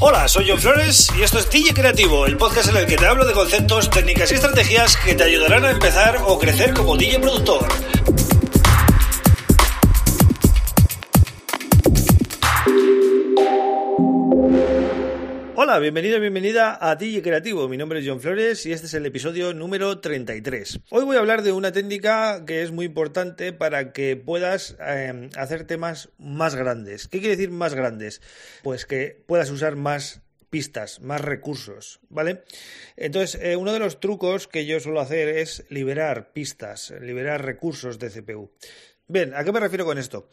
Hola, soy John Flores y esto es DJ Creativo, el podcast en el que te hablo de conceptos, técnicas y estrategias que te ayudarán a empezar o crecer como DJ productor. Hola, bienvenido y bienvenida a DJ Creativo. Mi nombre es John Flores y este es el episodio número 33. Hoy voy a hablar de una técnica que es muy importante para que puedas eh, hacer temas más grandes. ¿Qué quiere decir más grandes? Pues que puedas usar más pistas, más recursos, ¿vale? Entonces, eh, uno de los trucos que yo suelo hacer es liberar pistas, liberar recursos de CPU. Bien, ¿a qué me refiero con esto?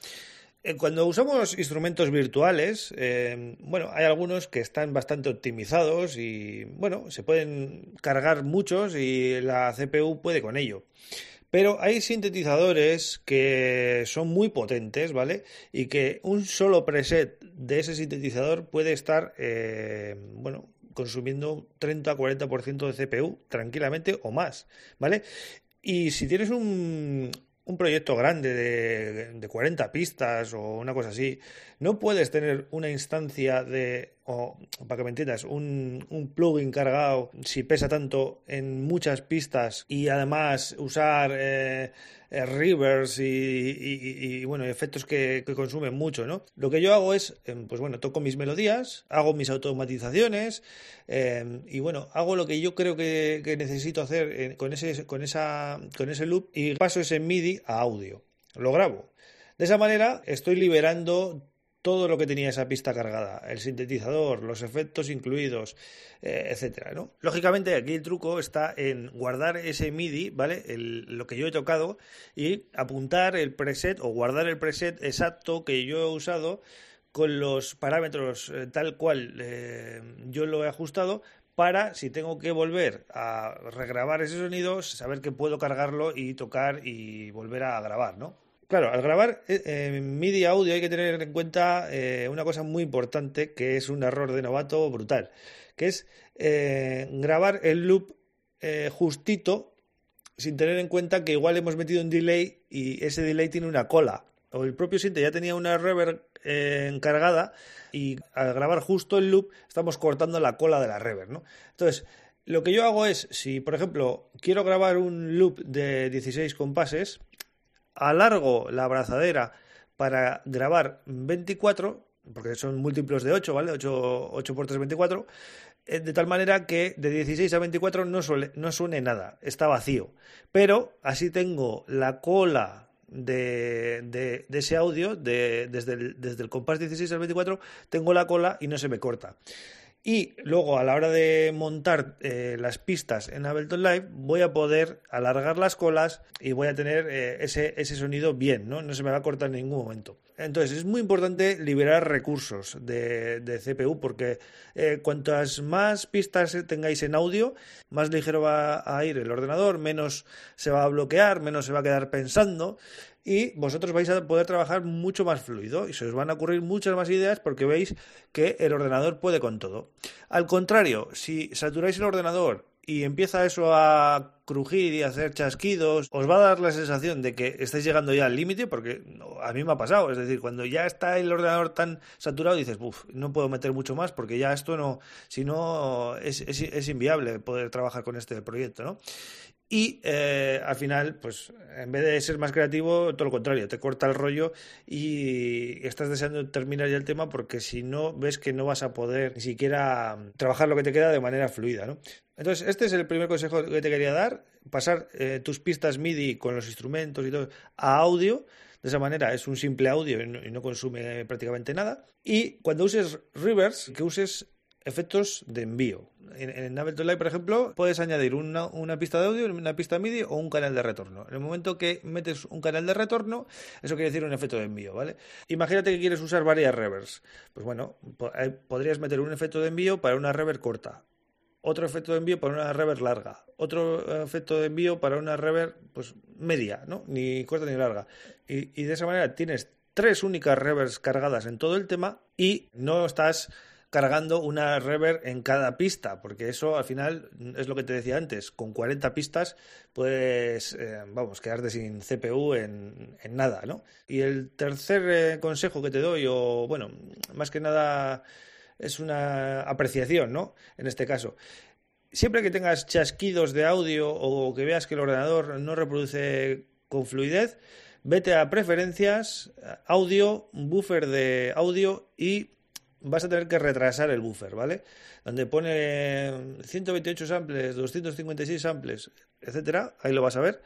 Eh, cuando usamos instrumentos virtuales, eh, bueno, hay algunos que están bastante optimizados y, bueno, se pueden cargar muchos y la CPU puede con ello. Pero hay sintetizadores que son muy potentes, ¿vale? Y que un solo preset de ese sintetizador puede estar, eh, bueno, consumiendo 30-40% de CPU tranquilamente o más, ¿vale? Y si tienes un, un proyecto grande de, de, 40 pistas o una cosa así, no puedes tener una instancia de, o para que me entiendas, un, un plugin cargado si pesa tanto en muchas pistas y además usar eh, eh, rivers y, bueno, efectos que, que, consumen mucho, ¿no? Lo que yo hago es, eh, pues bueno, toco mis melodías, hago mis automatizaciones eh, y bueno, hago lo que yo creo que, que necesito hacer eh, con, ese, con, esa, con ese loop y paso ese MIDI a audio. Lo grabo. De esa manera estoy liberando todo lo que tenía esa pista cargada, el sintetizador, los efectos incluidos, eh, etcétera, ¿no? Lógicamente aquí el truco está en guardar ese MIDI, ¿vale? El, lo que yo he tocado y apuntar el preset o guardar el preset exacto que yo he usado con los parámetros eh, tal cual eh, yo lo he ajustado para, si tengo que volver a regrabar ese sonido, saber que puedo cargarlo y tocar y volver a grabar, ¿no? Claro, al grabar eh, MIDI audio hay que tener en cuenta eh, una cosa muy importante que es un error de novato brutal, que es eh, grabar el loop eh, justito sin tener en cuenta que igual hemos metido un delay y ese delay tiene una cola. O el propio synth ya tenía una reverb encargada y al grabar justo el loop estamos cortando la cola de la reverb, ¿no? Entonces, lo que yo hago es, si por ejemplo quiero grabar un loop de 16 compases, alargo la abrazadera para grabar 24, porque son múltiplos de 8, ¿vale? 8, 8 por 3, 24, de tal manera que de 16 a 24 no, suele, no suene nada, está vacío. Pero así tengo la cola de, de, de ese audio, de, desde, el, desde el compás 16 al 24, tengo la cola y no se me corta. Y luego a la hora de montar eh, las pistas en Ableton Live voy a poder alargar las colas y voy a tener eh, ese, ese, sonido bien, ¿no? No se me va a cortar en ningún momento. Entonces es muy importante liberar recursos de, de CPU porque eh, cuantas más pistas tengáis en audio, más ligero va a ir el ordenador, menos se va a bloquear, menos se va a quedar pensando y vosotros vais a poder trabajar mucho más fluido y se os van a ocurrir muchas más ideas porque veis que el ordenador puede con todo. Al contrario, si saturáis el ordenador y empieza eso a crujir y a hacer chasquidos, os va a dar la sensación de que estáis llegando ya al límite, porque a mí me ha pasado, es decir, cuando ya está el ordenador tan saturado, dices, uff, no puedo meter mucho más porque ya esto no, si no, es, es, inviable poder trabajar con este proyecto, ¿no? Y eh, al final, pues en vez de ser más creativo, todo lo contrario, te corta el rollo y estás deseando terminar ya el tema porque si no, ves que no vas a poder ni siquiera trabajar lo que te queda de manera fluida, ¿no? Entonces, este es el primer consejo que te quería dar, pasar eh, tus pistas MIDI con los instrumentos y todo a audio. De esa manera es un simple audio y no, consume prácticamente nada. Y cuando uses reverse, que uses efectos de envío. En, en Ableton Live, por ejemplo, puedes añadir una, una, pista de audio, una pista MIDI o un canal de retorno. En el momento que metes un canal de retorno, eso quiere decir un efecto de envío, ¿vale? Imagínate que quieres usar varias reverbs. Pues bueno, podrías meter un efecto de envío para una reverb corta, otro efecto de envío para una reverb larga, otro efecto de envío para una reverb pues media, ¿no? Ni corta ni larga. Y, y de esa manera tienes tres únicas reverbs cargadas en todo el tema y no estás cargando una reverb en cada pista, porque eso al final es lo que te decía antes, con 40 pistas puedes, eh, vamos, quedarte sin CPU en, en, nada, ¿no? Y el tercer eh, consejo que te doy, o bueno, más que nada es una apreciación, ¿no? En este caso. Siempre que tengas chasquidos de audio o que veas que el ordenador no reproduce con fluidez, vete a preferencias, audio, buffer de audio y vas a tener que retrasar el buffer, ¿vale? Donde pone 128 samples, 256 samples, etcétera, ahí lo vas a ver.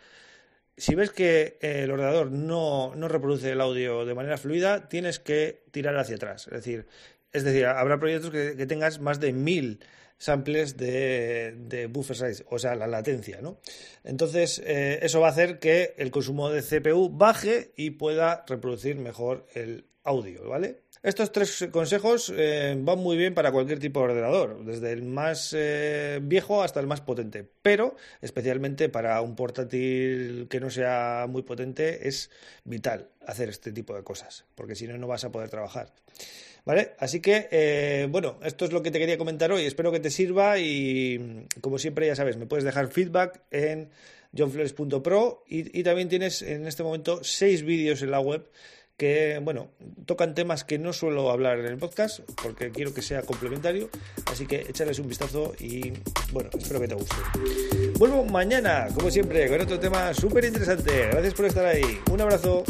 Si ves que el ordenador no, reproduce el audio de manera fluida, tienes que tirar hacia atrás. Es decir, es decir habrá proyectos que, tengas más de 1000 samples de, buffer size, o sea, la latencia, ¿no? Entonces, eh, eso va a hacer que el consumo de CPU baje y pueda reproducir mejor el audio, ¿vale? Estos tres consejos eh, van muy bien para cualquier tipo de ordenador, desde el más eh, viejo hasta el más potente, pero especialmente para un portátil que no sea muy potente es vital hacer este tipo de cosas, porque si no, no vas a poder trabajar. ¿Vale? Así que, eh, bueno, esto es lo que te quería comentar hoy. Espero que te sirva y, como siempre, ya sabes, me puedes dejar feedback en johnflores.pro y, y también tienes en este momento seis vídeos en la web que, bueno, tocan temas que no suelo hablar en el podcast porque quiero que sea complementario, así que échales un vistazo y, bueno, espero que te guste. Vuelvo mañana, como siempre, con otro tema súper interesante. Gracias por estar ahí. Un abrazo.